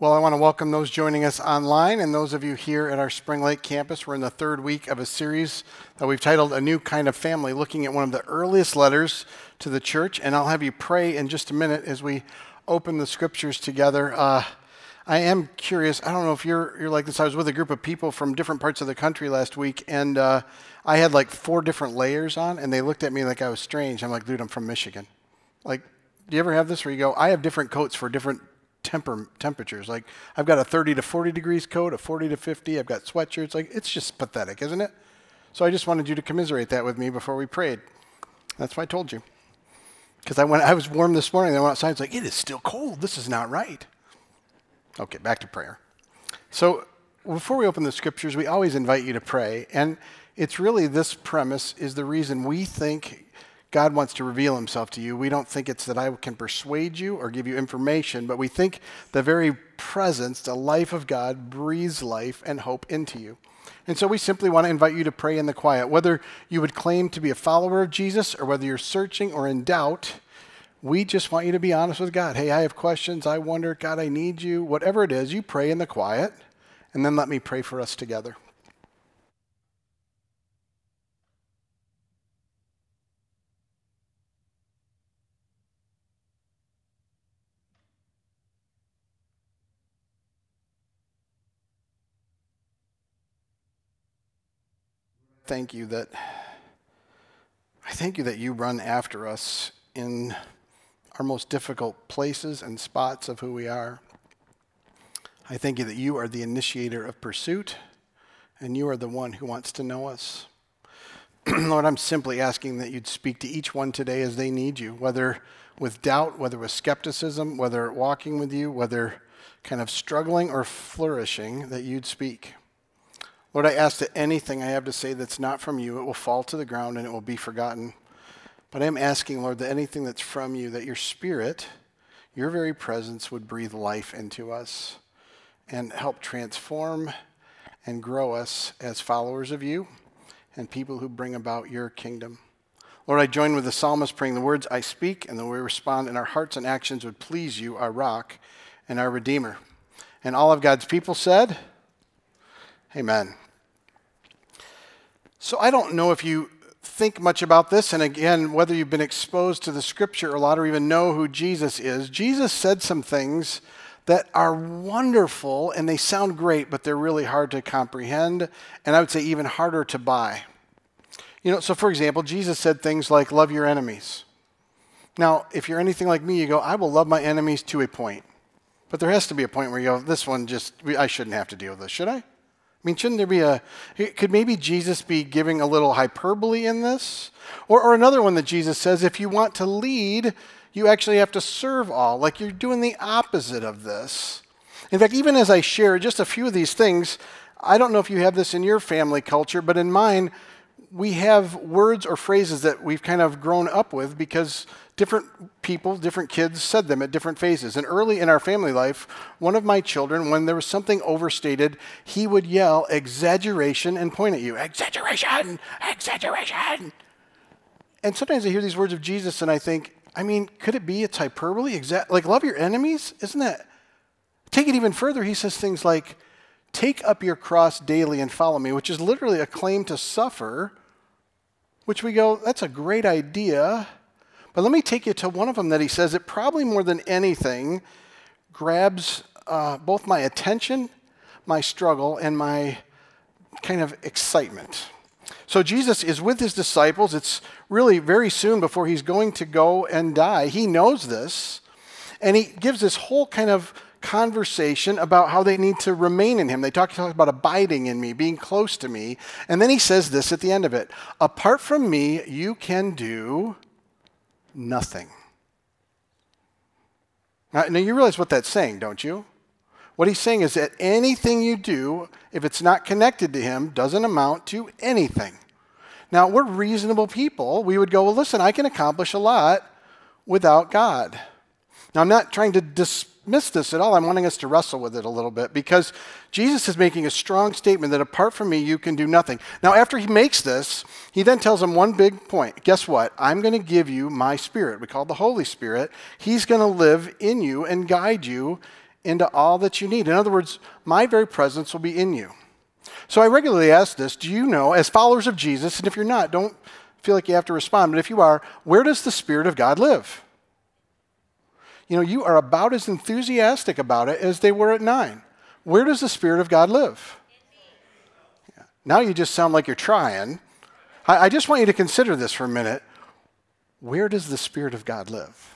Well, I want to welcome those joining us online and those of you here at our Spring Lake campus. We're in the third week of a series that we've titled A New Kind of Family, looking at one of the earliest letters to the church. And I'll have you pray in just a minute as we open the scriptures together. Uh, I am curious. I don't know if you're, you're like this. I was with a group of people from different parts of the country last week, and uh, I had like four different layers on, and they looked at me like I was strange. I'm like, dude, I'm from Michigan. Like, do you ever have this where you go, I have different coats for different temper, temperatures. Like I've got a 30 to 40 degrees coat, a 40 to 50. I've got sweatshirts. Like it's just pathetic, isn't it? So I just wanted you to commiserate that with me before we prayed. That's why I told you. Because I went, I was warm this morning. I went outside. It's like it is still cold. This is not right. Okay, back to prayer. So before we open the scriptures, we always invite you to pray, and it's really this premise is the reason we think God wants to reveal himself to you. We don't think it's that I can persuade you or give you information, but we think the very presence, the life of God, breathes life and hope into you. And so we simply want to invite you to pray in the quiet. Whether you would claim to be a follower of Jesus or whether you're searching or in doubt, we just want you to be honest with God. Hey, I have questions. I wonder, God, I need you. Whatever it is, you pray in the quiet, and then let me pray for us together. Thank you that I thank you that you run after us in our most difficult places and spots of who we are. I thank you that you are the initiator of pursuit and you are the one who wants to know us. Lord, I'm simply asking that you'd speak to each one today as they need you, whether with doubt, whether with skepticism, whether walking with you, whether kind of struggling or flourishing, that you'd speak. Lord, I ask that anything I have to say that's not from you, it will fall to the ground and it will be forgotten. But I am asking, Lord, that anything that's from you, that your spirit, your very presence would breathe life into us and help transform and grow us as followers of you and people who bring about your kingdom. Lord, I join with the psalmist praying the words I speak and the way we respond in our hearts and actions would please you, our rock and our redeemer. And all of God's people said, Amen. So I don't know if you think much about this, and again, whether you've been exposed to the scripture a lot or even know who Jesus is. Jesus said some things that are wonderful and they sound great, but they're really hard to comprehend, and I would say even harder to buy. You know, so for example, Jesus said things like, Love your enemies. Now, if you're anything like me, you go, I will love my enemies to a point. But there has to be a point where you go, This one just, I shouldn't have to deal with this, should I? I mean, shouldn't there be a, could maybe Jesus be giving a little hyperbole in this? Or, or another one that Jesus says, if you want to lead, you actually have to serve all. Like you're doing the opposite of this. In fact, even as I share just a few of these things, I don't know if you have this in your family culture, but in mine, we have words or phrases that we've kind of grown up with because different people, different kids said them at different phases. And early in our family life, one of my children, when there was something overstated, he would yell exaggeration and point at you exaggeration, exaggeration. And sometimes I hear these words of Jesus and I think, I mean, could it be it's hyperbole? Exa- like, love your enemies? Isn't that? Take it even further. He says things like, take up your cross daily and follow me, which is literally a claim to suffer which we go, that's a great idea. But let me take you to one of them that he says it probably more than anything grabs uh, both my attention, my struggle, and my kind of excitement. So Jesus is with his disciples. It's really very soon before he's going to go and die. He knows this. And he gives this whole kind of conversation about how they need to remain in him. They talk, talk, about abiding in me, being close to me. And then he says this at the end of it Apart from me, you can do nothing. Now, now you realize what that's saying, don't you? What he's saying is that anything you do, if it's not connected to him, doesn't amount to anything. Now, we're reasonable people. We would go, well, listen, I can accomplish a lot without God. Now, I'm not trying to dismiss this at all. I'm wanting us to wrestle with it a little bit because Jesus is making a strong statement that apart from me, you can do nothing. Now, after he makes this, he then tells them one big point. Guess what? I'm going to give you my spirit. We call the Holy Spirit. He's going to live in you and guide you into all that you need. In other words, my very presence will be in you. So I regularly ask this Do you know, as followers of Jesus, and if you're not, don't feel like you have to respond, but if you are, where does the Spirit of God live? You know, you are about as enthusiastic about it as they were at nine. Where does the Spirit of God live? Yeah. Now you just sound like you're trying. I, I just want you to consider this for a minute. Where does the Spirit of God live?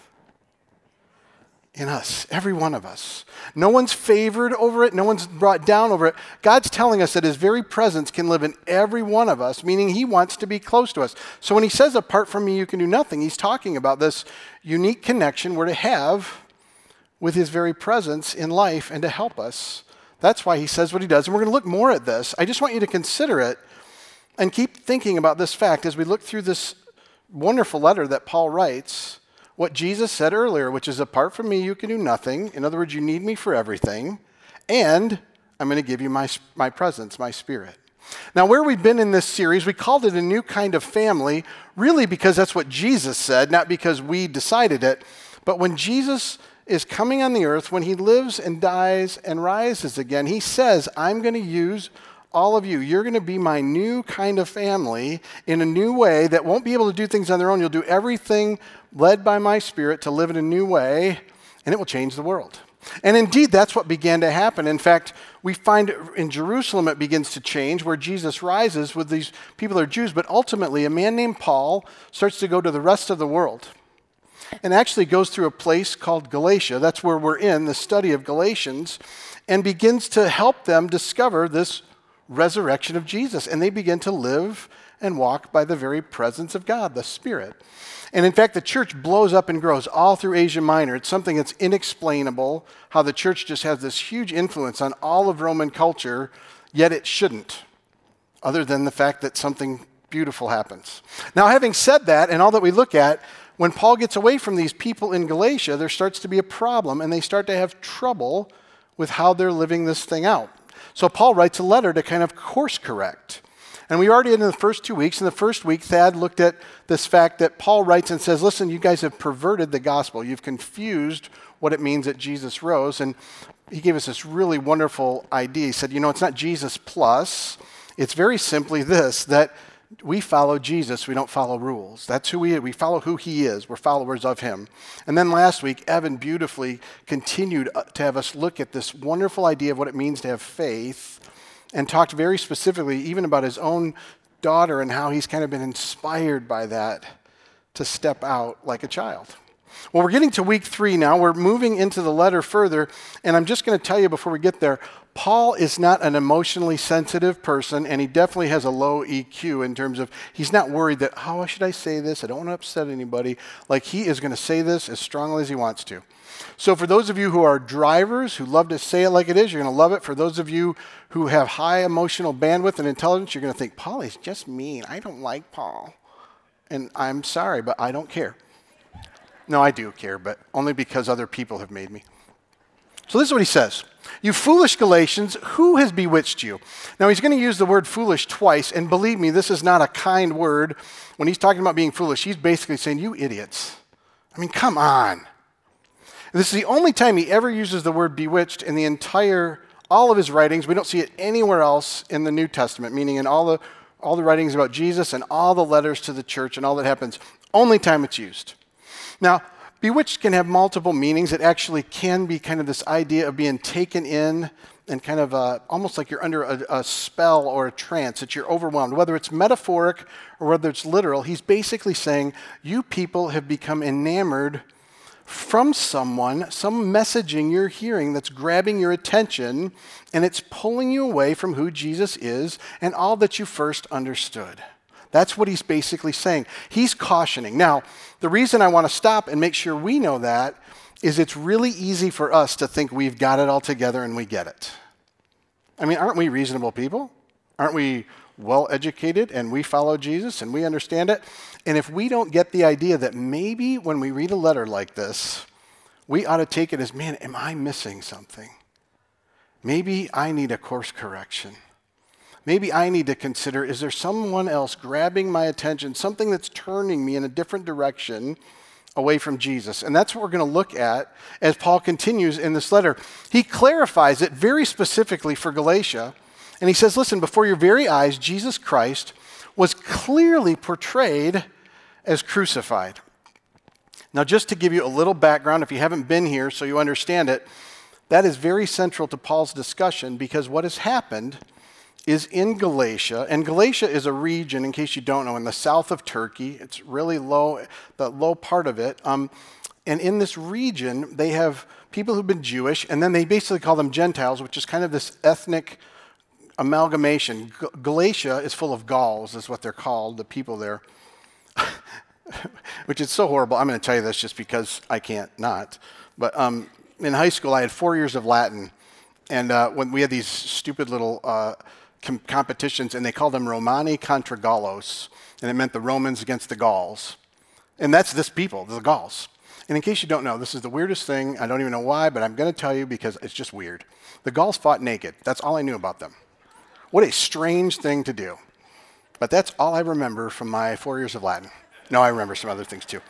In us, every one of us. No one's favored over it, no one's brought down over it. God's telling us that His very presence can live in every one of us, meaning He wants to be close to us. So when He says, apart from me, you can do nothing, He's talking about this unique connection we're to have with His very presence in life and to help us. That's why He says what He does. And we're going to look more at this. I just want you to consider it and keep thinking about this fact as we look through this wonderful letter that Paul writes what Jesus said earlier, which is apart from me, you can do nothing. In other words, you need me for everything. And I'm going to give you my, my presence, my spirit. Now, where we've been in this series, we called it a new kind of family, really because that's what Jesus said, not because we decided it. But when Jesus is coming on the earth, when he lives and dies and rises again, he says, I'm going to use all of you. You're going to be my new kind of family in a new way that won't be able to do things on their own. You'll do everything led by my Spirit to live in a new way, and it will change the world. And indeed, that's what began to happen. In fact, we find in Jerusalem it begins to change, where Jesus rises with these people that are Jews, but ultimately, a man named Paul starts to go to the rest of the world and actually goes through a place called Galatia. That's where we're in, the study of Galatians, and begins to help them discover this resurrection of Jesus. And they begin to live and walk by the very presence of God, the Spirit. And in fact, the church blows up and grows all through Asia Minor. It's something that's inexplainable how the church just has this huge influence on all of Roman culture, yet it shouldn't, other than the fact that something beautiful happens. Now, having said that, and all that we look at, when Paul gets away from these people in Galatia, there starts to be a problem, and they start to have trouble with how they're living this thing out. So Paul writes a letter to kind of course correct. And we already in the first two weeks. In the first week, Thad looked at this fact that Paul writes and says, Listen, you guys have perverted the gospel. You've confused what it means that Jesus rose. And he gave us this really wonderful idea. He said, You know, it's not Jesus plus. It's very simply this that we follow Jesus, we don't follow rules. That's who we are. We follow who he is. We're followers of him. And then last week, Evan beautifully continued uh, to have us look at this wonderful idea of what it means to have faith and talked very specifically even about his own daughter and how he's kind of been inspired by that to step out like a child. Well, we're getting to week three now. We're moving into the letter further, and I'm just going to tell you before we get there Paul is not an emotionally sensitive person, and he definitely has a low EQ in terms of he's not worried that, how should I say this? I don't want to upset anybody. Like, he is going to say this as strongly as he wants to. So, for those of you who are drivers who love to say it like it is, you're going to love it. For those of you who have high emotional bandwidth and intelligence, you're going to think, Paul is just mean. I don't like Paul. And I'm sorry, but I don't care. No, I do care, but only because other people have made me. So, this is what he says You foolish Galatians, who has bewitched you? Now, he's going to use the word foolish twice, and believe me, this is not a kind word. When he's talking about being foolish, he's basically saying, You idiots. I mean, come on. This is the only time he ever uses the word bewitched in the entire, all of his writings. We don't see it anywhere else in the New Testament, meaning in all the, all the writings about Jesus and all the letters to the church and all that happens. Only time it's used. Now, bewitched can have multiple meanings. It actually can be kind of this idea of being taken in and kind of uh, almost like you're under a, a, spell or a trance, that you're overwhelmed. Whether it's metaphoric or whether it's literal, he's basically saying, You people have become enamored from someone, some messaging you're hearing that's grabbing your attention, and it's pulling you away from who Jesus is and all that you first understood. That's what he's basically saying. He's cautioning. Now, the reason I want to stop and make sure we know that is it's really easy for us to think we've got it all together and we get it. I mean, aren't we reasonable people? Aren't we well educated and we follow Jesus and we understand it? And if we don't get the idea that maybe when we read a letter like this, we ought to take it as, man, am I missing something? Maybe I need a course correction. Maybe I need to consider is there someone else grabbing my attention, something that's turning me in a different direction? away from Jesus. And that's what we're going to look at as Paul continues in this letter. He clarifies it very specifically for Galatia. And he says, Listen, before your very eyes, Jesus Christ was clearly portrayed as crucified. Now, just to give you a little background, if you haven't been here so you understand it, that is very central to Paul's discussion because what has happened is in Galatia, and Galatia is a region, in case you don't know, in the south of Turkey. It's really low, the low part of it. Um, and in this region, they have people who've been Jewish, and then they basically call them Gentiles, which is kind of this ethnic amalgamation. Galatia is full of Gauls, is what they're called, the people there. which is so horrible. I'm going to tell you this just because I can't not. But um, in high school, I had four years of Latin. And uh, when we had these stupid little uh, com- competitions, and they called them Romani contra Gallos, and it meant the Romans against the Gauls. And that's this people, the Gauls. And in case you don't know, this is the weirdest thing. I don't even know why, but I'm going to tell you because it's just weird. The Gauls fought naked. That's all I knew about them. What a strange thing to do. But that's all I remember from my four years of Latin. No, I remember some other things too.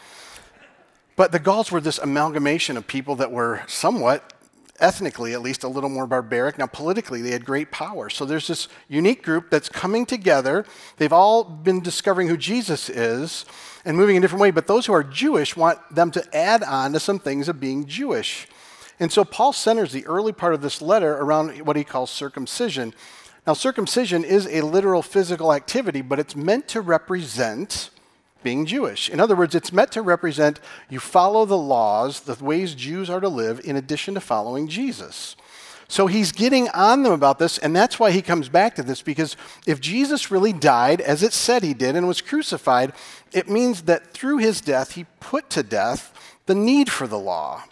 But the Gauls were this amalgamation of people that were somewhat ethnically at least a little more barbaric. Now, politically, they had great power. So there's this unique group that's coming together. They've all been discovering who Jesus is and moving in a different way. But those who are Jewish want them to add on to some things of being Jewish. And so Paul centers the early part of this letter around what he calls circumcision. Now, circumcision is a literal physical activity, but it's meant to represent being Jewish. In other words, it's meant to represent you follow the laws, the ways Jews are to live, in addition to following Jesus. So he's getting on them about this, and that's why he comes back to this, because if Jesus really died as it said he did and was crucified, it means that through his death, he put to death the need for the law.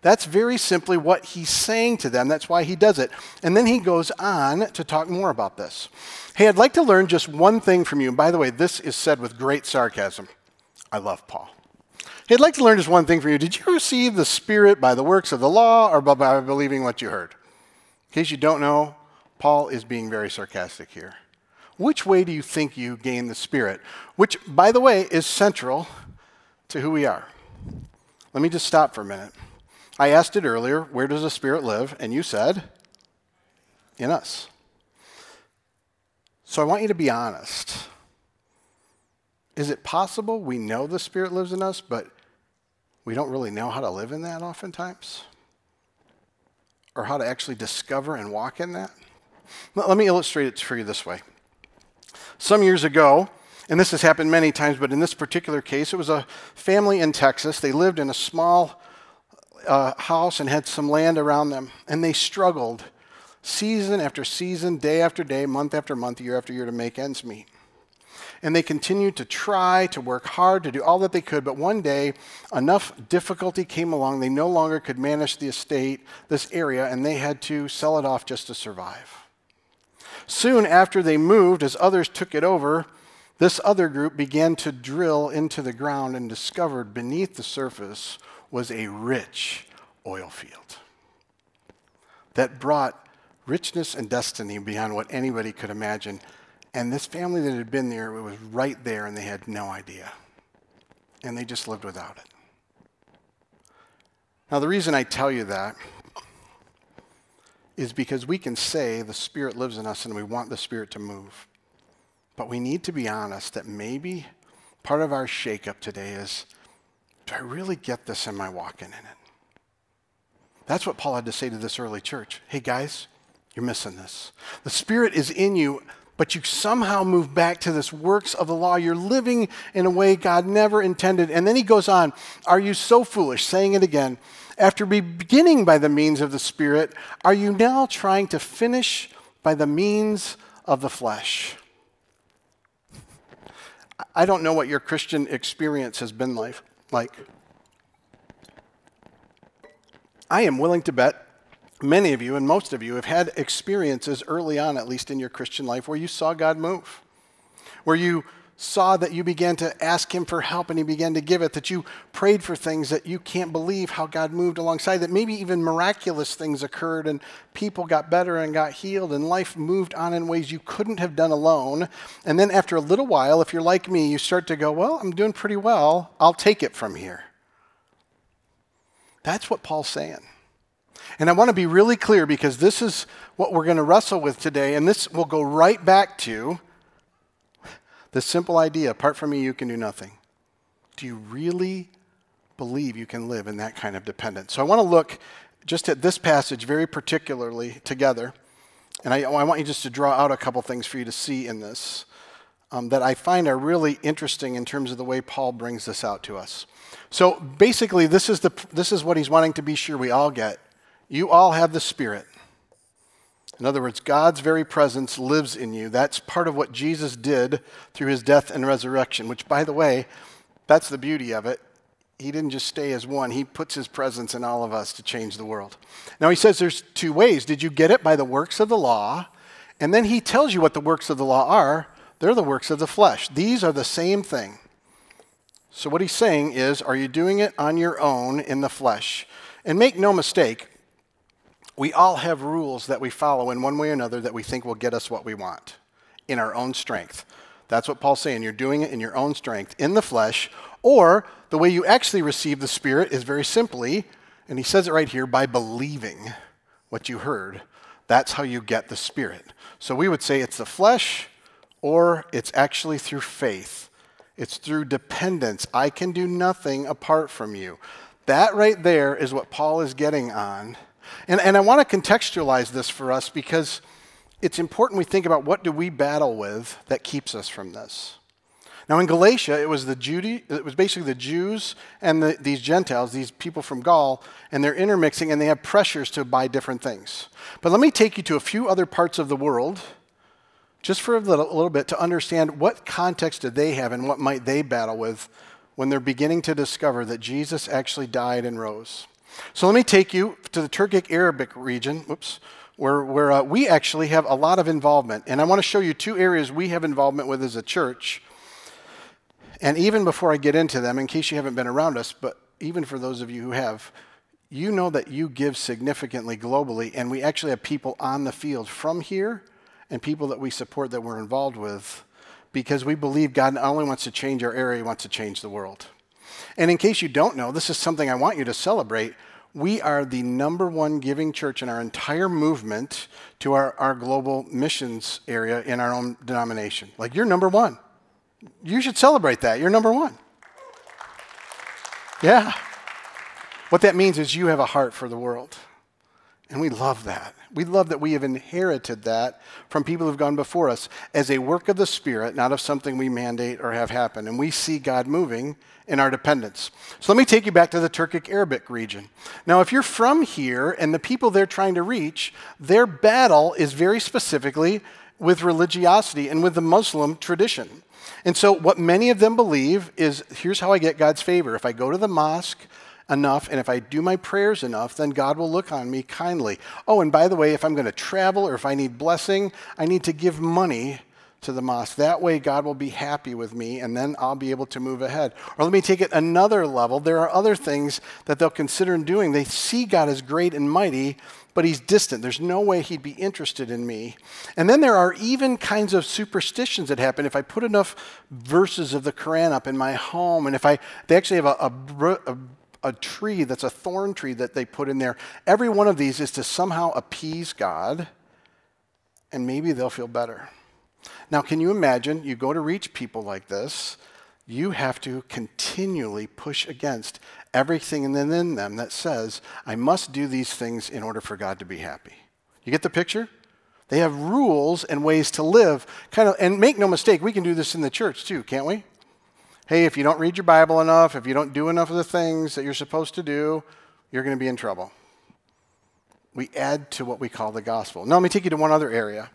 That's very simply what he's saying to them. That's why he does it. And then he goes on to talk more about this. Hey, I'd like to learn just one thing from you. And by the way, this is said with great sarcasm. I love Paul. Hey, I'd like to learn just one thing from you. Did you receive the Spirit by the works of the law or by believing what you heard? In case you don't know, Paul is being very sarcastic here. Which way do you think you gain the Spirit? Which, by the way, is central to who we are. Let me just stop for a minute. I asked it earlier, where does the Spirit live? And you said, in us. So I want you to be honest. Is it possible we know the Spirit lives in us, but we don't really know how to live in that oftentimes? Or how to actually discover and walk in that? Let me illustrate it for you this way. Some years ago, and this has happened many times, but in this particular case, it was a family in Texas. They lived in a small uh, house and had some land around them, and they struggled season after season, day after day, month after month, year after year to make ends meet. And they continued to try, to work hard, to do all that they could, but one day enough difficulty came along, they no longer could manage the estate, this area, and they had to sell it off just to survive. Soon after they moved, as others took it over, this other group began to drill into the ground and discovered beneath the surface was a rich oil field that brought richness and destiny beyond what anybody could imagine. And this family that had been there, it was right there, and they had no idea. And they just lived without it. Now, the reason I tell you that is because we can say the Spirit lives in us and we want the Spirit to move. But we need to be honest that maybe part of our shakeup today is do I really get this? Am I walking in it? That's what Paul had to say to this early church. Hey, guys, you're missing this. The Spirit is in you, but you somehow move back to this works of the law. You're living in a way God never intended. And then he goes on, Are you so foolish? Saying it again. After beginning by the means of the Spirit, are you now trying to finish by the means of the flesh? I don't know what your Christian experience has been like like. I am willing to bet many of you and most of you have had experiences early on, at least in your Christian life, where you saw God move, where you saw that you began to ask Him for help and He began to give it, that you prayed for things that you can't believe how God moved alongside, that maybe even miraculous things occurred and people got better and got healed and life moved on in ways you couldn't have done alone. And then after a little while, if you're like me, you start to go, Well, I'm doing pretty well. I'll take it from here. That's what Paul's saying. And I want to be really clear because this is what we're going to wrestle with today, and this will go right back to the simple idea apart from me, you can do nothing. Do you really believe you can live in that kind of dependence? So I want to look just at this passage very particularly together, and I, I want you just to draw out a couple things for you to see in this um, that I find are really interesting in terms of the way Paul brings this out to us. So basically, this is, the, this is what he's wanting to be sure we all get. You all have the Spirit. In other words, God's very presence lives in you. That's part of what Jesus did through his death and resurrection, which, by the way, that's the beauty of it. He didn't just stay as one, he puts his presence in all of us to change the world. Now, he says there's two ways. Did you get it by the works of the law? And then he tells you what the works of the law are. They're the works of the flesh. These are the same thing. So, what he's saying is, are you doing it on your own in the flesh? And make no mistake, we all have rules that we follow in one way or another that we think will get us what we want in our own strength. That's what Paul's saying. You're doing it in your own strength, in the flesh, or the way you actually receive the Spirit is very simply, and he says it right here, by believing what you heard. That's how you get the Spirit. So we would say it's the flesh, or it's actually through faith. It's through dependence. I can do nothing apart from you. That right there is what Paul is getting on and, and I want to contextualize this for us because it's important we think about what do we battle with that keeps us from this. Now in Galatia, it was the Judy, it was basically the Jews and the, these Gentiles, these people from Gaul, and they're intermixing and they have pressures to buy different things. But let me take you to a few other parts of the world, just for a little, a little bit, to understand what context do they have and what might they battle with when they're beginning to discover that Jesus actually died and rose. So let me take you to the Turkic Arabic region, whoops, where, where uh, we actually have a lot of involvement. And I want to show you two areas we have involvement with as a church. And even before I get into them, in case you haven't been around us, but even for those of you who have, you know that you give significantly globally, and we actually have people on the field from here and people that we support that we're involved with because we believe God not only wants to change our area, He wants to change the world. And in case you don't know, this is something I want you to celebrate we are the number one giving church in our entire movement to our, our global missions area in our own denomination. Like, you're number one. You should celebrate that. You're number one. Yeah. What that means is you have a heart for the world. And we love that. We love that we have inherited that from people who've gone before us as a work of the Spirit, not of something we mandate or have happen. And we see God moving in our dependence. So let me take you back to the Turkic Arabic region. Now, if you're from here and the people they're trying to reach, their battle is very specifically with religiosity and with the Muslim tradition. And so, what many of them believe is here's how I get God's favor. If I go to the mosque, enough, and if I do my prayers enough, then God will look on me kindly. Oh, and by the way, if I'm going to travel or if I need blessing, I need to give money to the mosque. That way, God will be happy with me, and then I'll be able to move ahead. Or let me take it another level. There are other things that they'll consider doing. They see God as great and mighty, but He's distant. There's no way He'd be interested in me. And then there are even kinds of superstitions that happen. If I put enough verses of the Quran up in my home, and if I, they actually have a, a, a a tree that's a thorn tree that they put in there. Every one of these is to somehow appease God, and maybe they'll feel better. Now, can you imagine you go to reach people like this? You have to continually push against everything in them that says, I must do these things in order for God to be happy. You get the picture? They have rules and ways to live. Kind of, and make no mistake, we can do this in the church too, can't we? Hey, if you don't read your Bible enough, if you don't do enough of the things that you're supposed to do, you're going to be in trouble. We add to what we call the gospel. Now, let me take you to one other area.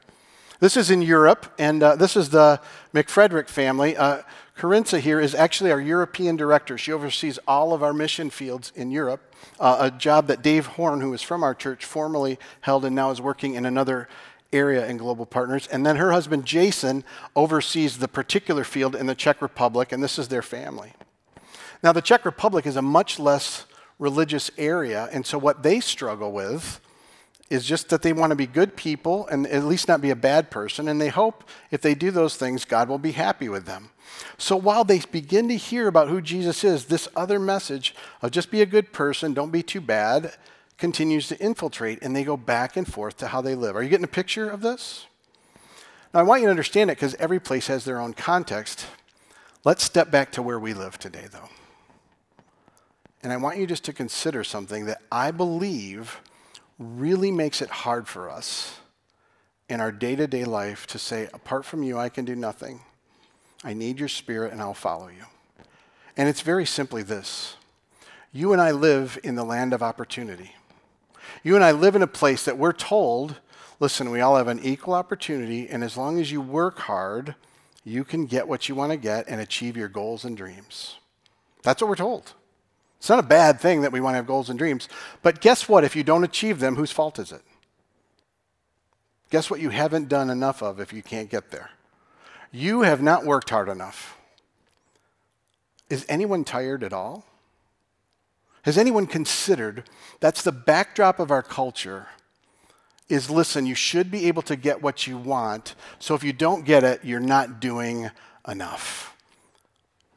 This is in Europe, and uh, this is the McFrederick family. Uh, Carinza here is actually our European director. She oversees all of our mission fields in Europe, uh, a job that Dave Horn, who is from our church, formerly held and now is working in another area in Global Partners. And then her husband, Jason, oversees the particular field in the Czech Republic, and this is their family. Now, the Czech Republic is a much less religious area, and so what they struggle with is just that they want to be good people and at least not be a bad person, and they hope if they do those things, God will be happy with them. So while they begin to hear about who Jesus is, this other message of just be a good person, don't be too bad, continues to infiltrate, and they go back and forth to how they live. Are you getting a picture of this? Now, I want you to understand it because every place has their own context. Let's step back to where we live today, though. And I want you just to consider something that I believe really makes it hard for us in our day to day life to say, apart from you, I can do nothing. I need your spirit and I'll follow you. And it's very simply this you and I live in the land of opportunity. You and I live in a place that we're told listen, we all have an equal opportunity, and as long as you work hard, you can get what you want to get and achieve your goals and dreams. That's what we're told. It's not a bad thing that we want to have goals and dreams. But guess what? If you don't achieve them, whose fault is it? Guess what you haven't done enough of if you can't get there? You have not worked hard enough. Is anyone tired at all? Has anyone considered that's the backdrop of our culture? Is listen, you should be able to get what you want. So if you don't get it, you're not doing enough.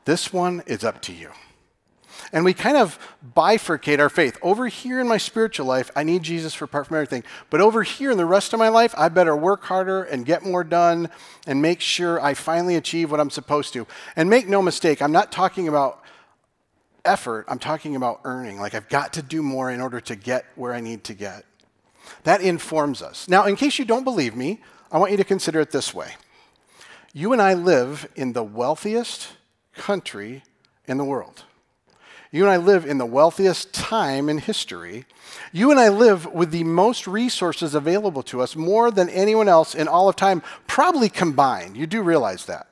This one is up to you. And we kind of bifurcate our faith. Over here in my spiritual life, I need Jesus for apart from everything. But over here in the rest of my life, I better work harder and get more done and make sure I finally achieve what I'm supposed to. And make no mistake, I'm not talking about effort, I'm talking about earning. Like I've got to do more in order to get where I need to get. That informs us. Now, in case you don't believe me, I want you to consider it this way. You and I live in the wealthiest country in the world. You and I live in the wealthiest time in history. You and I live with the most resources available to us, more than anyone else in all of time, probably combined. You do realize that.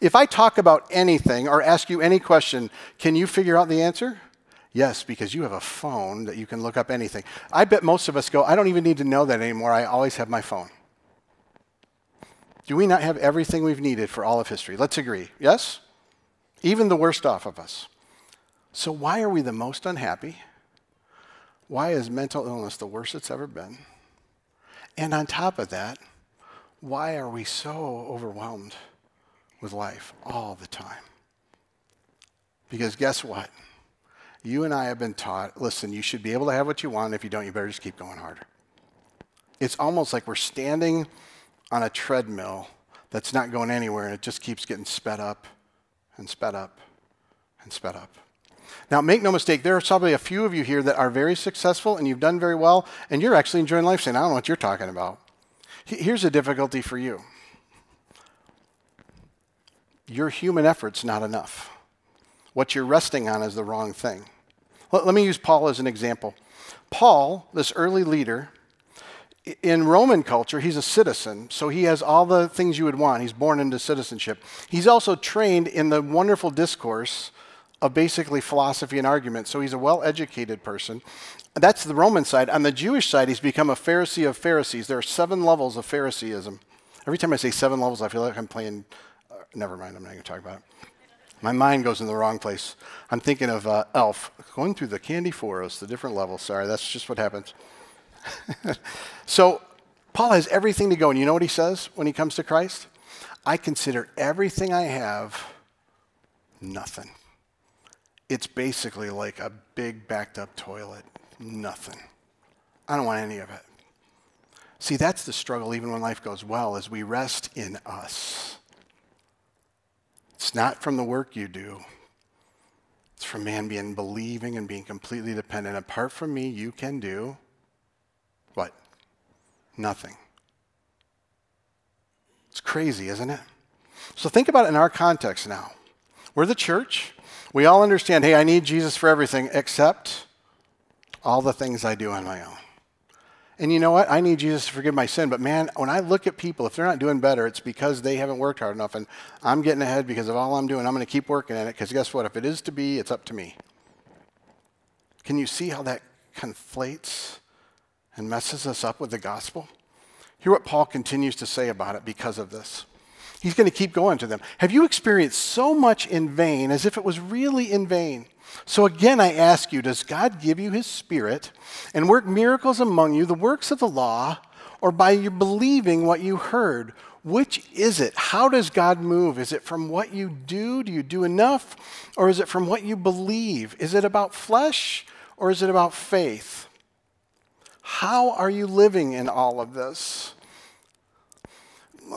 If I talk about anything or ask you any question, can you figure out the answer? Yes, because you have a phone that you can look up anything. I bet most of us go, I don't even need to know that anymore. I always have my phone. Do we not have everything we've needed for all of history? Let's agree. Yes? Even the worst off of us. So, why are we the most unhappy? Why is mental illness the worst it's ever been? And on top of that, why are we so overwhelmed with life all the time? Because guess what? You and I have been taught listen, you should be able to have what you want. If you don't, you better just keep going harder. It's almost like we're standing on a treadmill that's not going anywhere and it just keeps getting sped up and sped up and sped up. Now, make no mistake, there are probably a few of you here that are very successful and you've done very well, and you're actually enjoying life saying, I don't know what you're talking about. Here's a difficulty for you your human effort's not enough. What you're resting on is the wrong thing. Let, me use Paul as an example. Paul, this early leader, in Roman culture, he's a citizen, so he has all the things you would want. He's born into citizenship. He's also trained in the wonderful discourse of basically philosophy and argument. So he's a well educated person. That's the Roman side. On the Jewish side, he's become a Pharisee of Pharisees. There are seven levels of Phariseeism. Every time I say seven levels, I feel like I'm playing. Never mind, I'm not going to talk about it. My mind goes in the wrong place. I'm thinking of uh, Elf going through the candy forest, the different levels. Sorry, that's just what happens. so Paul has everything to go. And you know what he says when he comes to Christ? I consider everything I have nothing it's basically like a big backed up toilet. Nothing. I don't want any of it. See, that's the struggle even when life goes well, is we rest in us. It's not from the work you do. It's from man being believing and being completely dependent. Apart from me, you can do what? Nothing. It's crazy, isn't it? So think about it in our context now. We're the church. We all understand hey, I need Jesus for everything except all the things I do on my own. And you know what? I need Jesus to forgive my sin. But man, when I look at people, if they're not doing better, it's because they haven't worked hard enough. And I'm getting ahead because of all I'm doing. I'm going to keep working at it because guess what? If it is to be, it's up to me. Can you see how that conflates and messes us up with the gospel? Hear what Paul continues to say about it because of this. He's going to keep going to them. Have you experienced so much in vain as if it was really in vain? So again, I ask you, does God give you his spirit and work miracles among you, the works of the law, or by you believing what you heard? Which is it? How does God move? Is it from what you do? Do you do enough? Or is it from what you believe? Is it about flesh or is it about faith? How are you living in all of this?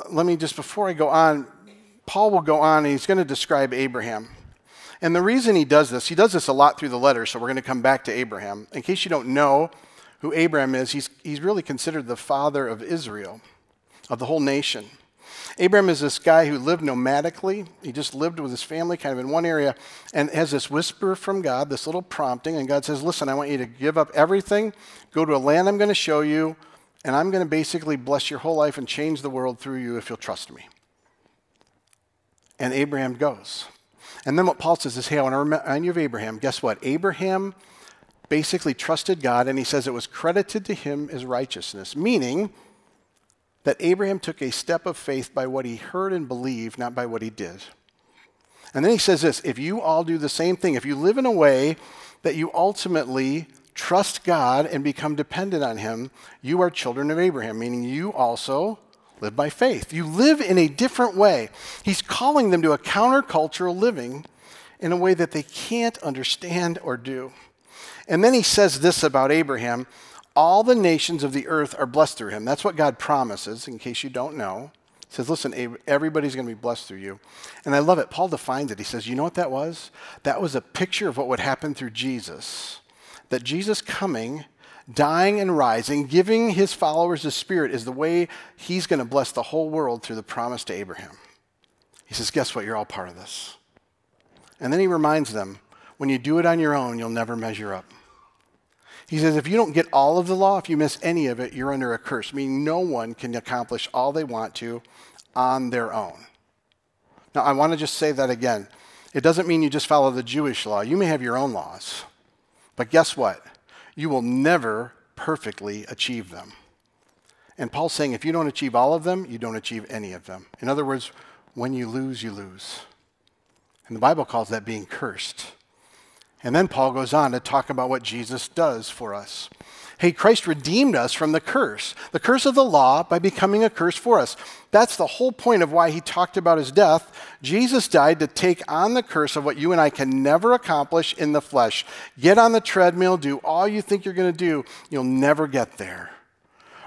Let me just, before I go on, Paul will go on and he's going to describe Abraham. And the reason he does this, he does this a lot through the letter, so we're going to come back to Abraham. In case you don't know who Abraham is, he's, he's really considered the father of Israel, of the whole nation. Abraham is this guy who lived nomadically. He just lived with his family kind of in one area and has this whisper from God, this little prompting. And God says, Listen, I want you to give up everything, go to a land I'm going to show you, and I'm going to basically bless your whole life and change the world through you if you'll trust me. And Abraham goes. And then what Paul says is, hey, I want to remind you of Abraham. Guess what? Abraham basically trusted God, and he says it was credited to him as righteousness, meaning that Abraham took a step of faith by what he heard and believed, not by what he did. And then he says this if you all do the same thing, if you live in a way that you ultimately trust God and become dependent on him, you are children of Abraham, meaning you also live by faith. You live in a different way. He's calling them to a countercultural living in a way that they can't understand or do. And then he says this about Abraham all the nations of the earth are blessed through him. That's what God promises, in case you don't know. He says, listen, everybody's going to be blessed through you. And I love it. Paul defines it. He says, you know what that was? That was a picture of what would happen through Jesus. That Jesus coming dying and rising, giving his followers the Spirit is the way he's going to bless the whole world through the promise to Abraham. He says, Guess what? You're all part of this. And then he reminds them when you do it on your own, you'll never measure up. He says, if you don't get all of the law, if you miss any of it, you're under a curse, meaning no one can accomplish all they want to on their own. Now, I want to just say that again. It doesn't mean you just follow the Jewish law. You may have your own laws. But guess what? You will never perfectly achieve them. And Paul's saying if you don't achieve all of them, you don't achieve any of them. In other words, when you lose, you lose. And the Bible calls that being cursed. And then Paul goes on to talk about what Jesus does for us. Hey, Christ redeemed us from the curse, the curse of the law, by becoming a curse for us. That's the whole point of why he talked about his death. Jesus died to take on the curse of what you and I can never accomplish in the flesh. Get on the treadmill, do all you think you're going to do, you'll never get there.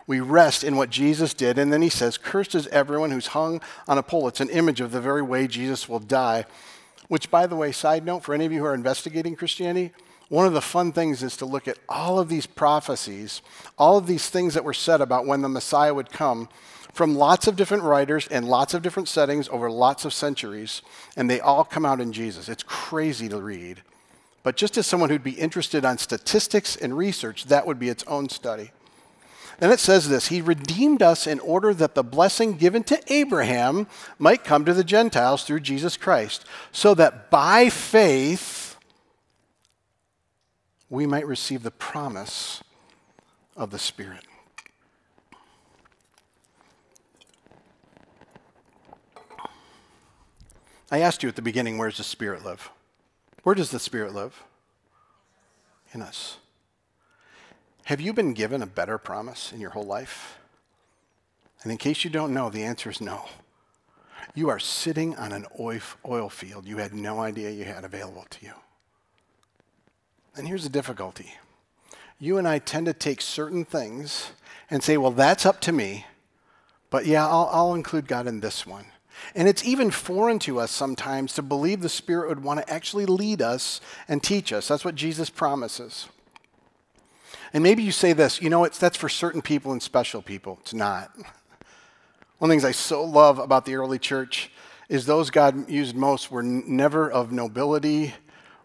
We rest in what Jesus did, and then he says, Cursed is everyone who's hung on a pole. It's an image of the very way Jesus will die. Which, by the way, side note for any of you who are investigating Christianity, one of the fun things is to look at all of these prophecies, all of these things that were said about when the Messiah would come from lots of different writers and lots of different settings over lots of centuries, and they all come out in Jesus. It's crazy to read. But just as someone who'd be interested on statistics and research, that would be its own study. Then it says this He redeemed us in order that the blessing given to Abraham might come to the Gentiles through Jesus Christ, so that by faith, we might receive the promise of the Spirit. I asked you at the beginning, where does the Spirit live? Where does the Spirit live? In us. Have you been given a better promise in your whole life? And in case you don't know, the answer is no. You are sitting on an oil field you had no idea you had available to you. And here's the difficulty you and I tend to take certain things and say, well, that's up to me, but yeah, I'll, I'll, include God in this one. And it's even foreign to us sometimes to believe the Spirit would want to actually lead us and teach us. That's what Jesus promises. And maybe you say this, you know, it's, that's for certain people and special people. It's not. One of the things I so love about the early church is those God used most were never of nobility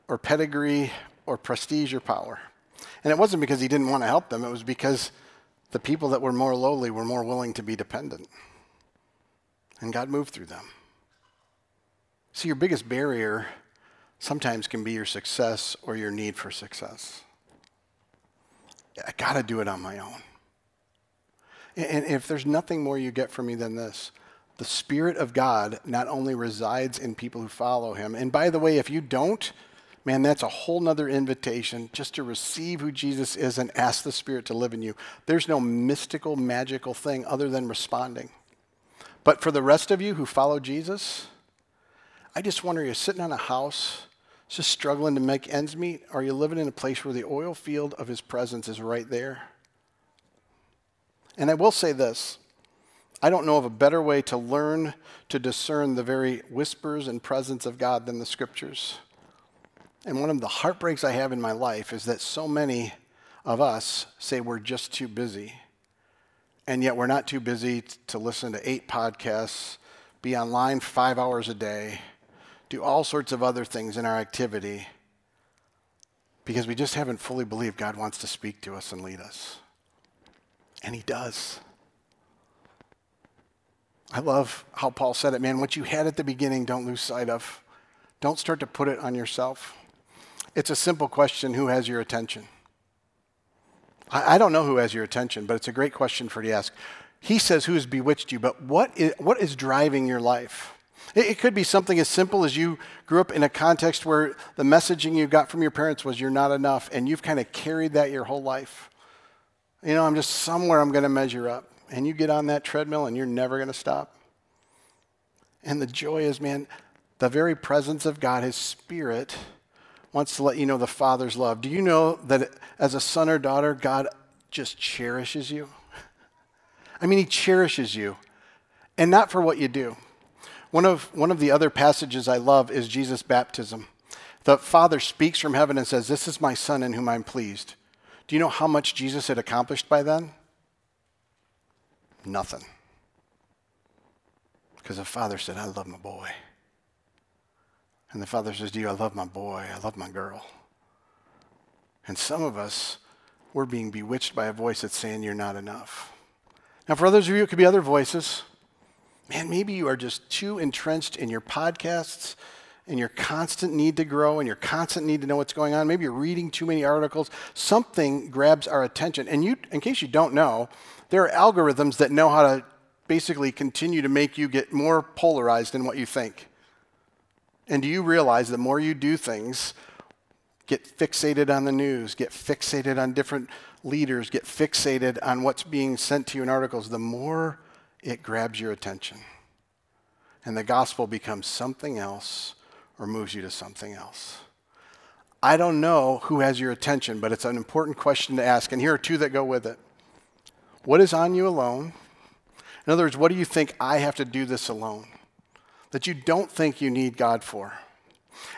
or pedigree or prestige or power. And it wasn't because he didn't want to help them, it was because the people that were more lowly were more willing to be dependent. And God moved through them. See, your biggest barrier sometimes can be your success or your need for success. I got to do it on my own. And if there's nothing more you get from me than this, the Spirit of God not only resides in people who follow him, and by the way, if you don't, man, that's a whole nother invitation just to receive who Jesus is and ask the Spirit to live in you. There's no mystical, magical thing other than responding. But for the rest of you who follow Jesus, I just wonder you're sitting on a house just struggling to make ends meet? Are you living in a place where the oil field of his presence is right there? And I will say this I don't know of a better way to learn to discern the very whispers and presence of God than the scriptures. And one of the heartbreaks I have in my life is that so many of us say we're just too busy. And yet we're not too busy to listen to eight podcasts, be online five hours a day, do all sorts of other things in our activity because we just haven't fully believed God wants to speak to us and lead us. And He does. I love how Paul said it, man. What you had at the beginning, don't lose sight of. Don't start to put it on yourself. It's a simple question who has your attention? I, I don't know who has your attention, but it's a great question for you to ask. He says, Who has bewitched you? But what is, what is driving your life? It, it could be something as simple as you grew up in a context where the messaging you got from your parents was, You're not enough, and you've kind of carried that your whole life. You know, I'm just somewhere I'm going to measure up and you get on that treadmill and you're never going to stop. And the joy is, man, the very presence of God, His Spirit, wants to let you know the Father's love. Do you know that as a son or daughter, God just cherishes you? I mean, He cherishes you, and not for what you do. One of, one of the other passages I love is Jesus' baptism. The Father speaks from heaven and says, This is my Son in whom I'm pleased. Do you know how much Jesus had accomplished by then? Nothing. Because the father said, I love my boy. And the father says, Do you? I love my boy. I love my girl. And some of us, we're being bewitched by a voice that's saying you're not enough. Now, for others of you, it could be other voices. Man, maybe you are just too entrenched in your podcasts and your constant need to grow and your constant need to know what's going on. Maybe you're reading too many articles. Something grabs our attention. And you, in case you don't know, there are algorithms that know how to basically continue to make you get more polarized in what you think. And do you realize the more you do things, get fixated on the news, get fixated on different leaders, get fixated on what's being sent to you in articles, the more it grabs your attention. And the gospel becomes something else or moves you to something else. I don't know who has your attention, but it's an important question to ask. And here are two that go with it. What is on you alone? In other words, what do you think I have to do this alone? That you don't think you need God for.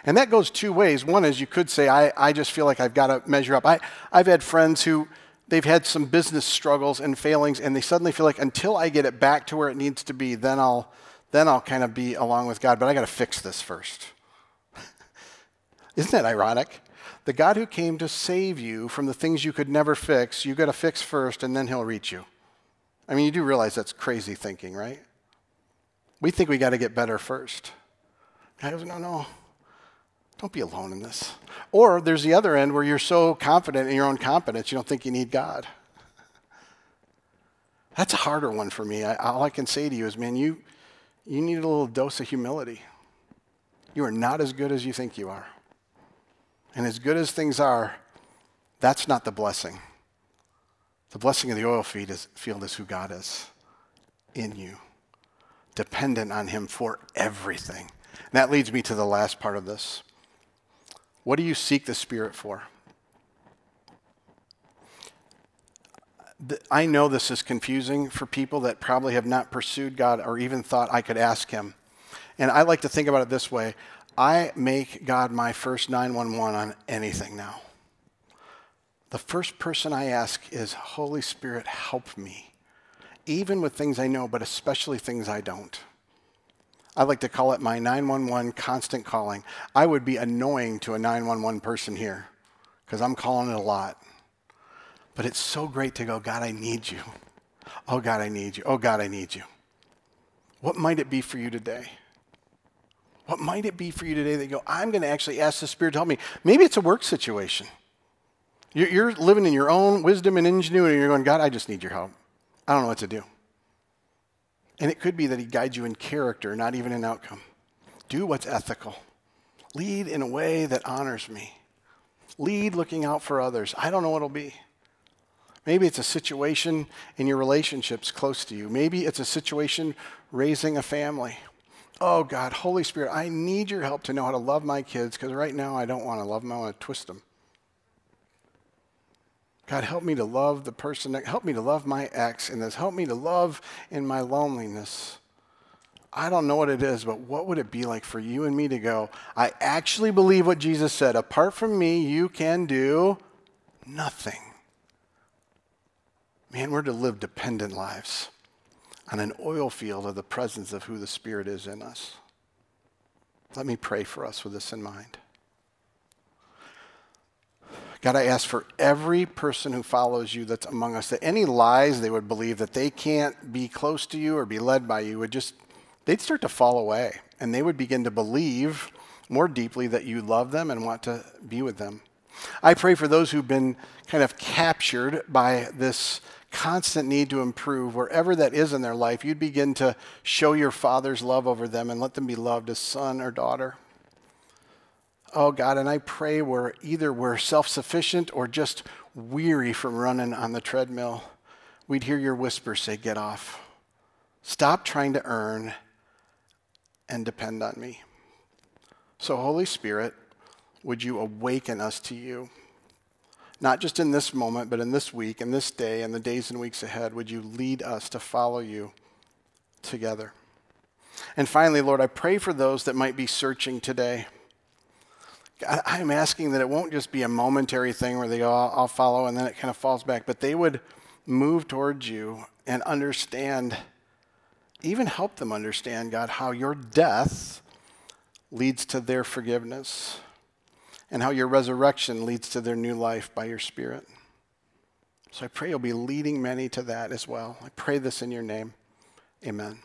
And that goes two ways. One is you could say, I, I just feel like I've got to measure up. I, I've had friends who they've had some business struggles and failings, and they suddenly feel like until I get it back to where it needs to be, then I'll then I'll kind of be along with God, but I got to fix this first. Isn't that ironic? The God who came to save you from the things you could never fix, you got to fix first and then he'll reach you. I mean, you do realize that's crazy thinking, right? We think we got to get better first. God goes, no, no. Don't be alone in this. Or there's the other end where you're so confident in your own competence, you don't think you need God. That's a harder one for me. I, all I can say to you is, man, you, you need a little dose of humility. You are not as good as you think you are. And as good as things are, that's not the blessing. The blessing of the oil field is, field is who God is in you, dependent on Him for everything. And that leads me to the last part of this. What do you seek the Spirit for? I know this is confusing for people that probably have not pursued God or even thought I could ask Him. And I like to think about it this way I make God my first 911 on anything now. The first person I ask is, Holy Spirit, help me, even with things I know, but especially things I don't. I like to call it my 911 constant calling. I would be annoying to a 911 person here because I'm calling it a lot. But it's so great to go, God, I need you. Oh, God, I need you. Oh, God, I need you. What might it be for you today? What might it be for you today that you go, I'm going to actually ask the Spirit to help me? Maybe it's a work situation. You're, living in your own wisdom and ingenuity, and you're going, God, I just need your help. I don't know what to do. And it could be that He guides you in character, not even in outcome. Do what's ethical. Lead in a way that honors me. Lead looking out for others. I don't know what it'll be. Maybe it's a situation in your relationships close to you. Maybe it's a situation raising a family. Oh, God, Holy Spirit, I need your help to know how to love my kids because right now I don't want to love them, I want to twist them. God, help me to love the person, help me to love my ex in this, help me to love in my loneliness. I don't know what it is, but what would it be like for you and me to go, I actually believe what Jesus said. Apart from me, you can do nothing. Man, we're to live dependent lives on an oil field of the presence of who the Spirit is in us. Let me pray for us with this in mind. God, I ask for every person who follows you that's among us that any lies they would believe that they can't be close to you or be led by you would just, they'd start to fall away and they would begin to believe more deeply that you love them and want to be with them. I pray for those who've been kind of captured by this constant need to improve, wherever that is in their life, you'd begin to show your Father's love over them and let them be loved as son or daughter. Oh God, and I pray we're either we're self sufficient or just weary from running on the treadmill. We'd hear your whisper say, Get off. Stop trying to earn and depend on me. So, Holy Spirit, would you awaken us to you? Not just in this moment, but in this week, in this day, and the days and weeks ahead, would you lead us to follow you together? And finally, Lord, I pray for those that might be searching today. I'm asking that it won't just be a momentary thing where they go, I'll follow, and then it kind of falls back, but they would move towards you and understand, even help them understand, God, how your death leads to their forgiveness and how your resurrection leads to their new life by your Spirit. So I pray you'll be leading many to that as well. I pray this in your name. Amen.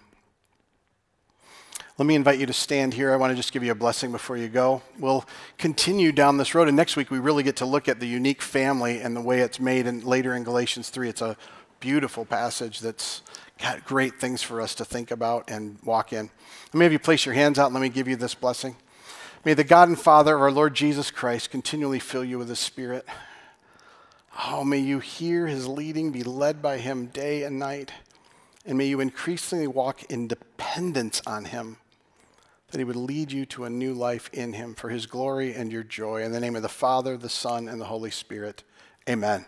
Let me invite you to stand here. I want to just give you a blessing before you go. We'll continue down this road, and next week we really get to look at the unique family and the way it's made. And later in Galatians 3, it's a beautiful passage that's got great things for us to think about and walk in. Let me have you place your hands out and let me give you this blessing. May the God and Father of our Lord Jesus Christ continually fill you with His Spirit. Oh, may you hear His leading, be led by Him day and night, and may you increasingly walk in dependence on Him, that He would lead you to a new life in Him for His glory and your joy. In the name of the Father, the Son, and the Holy Spirit, amen.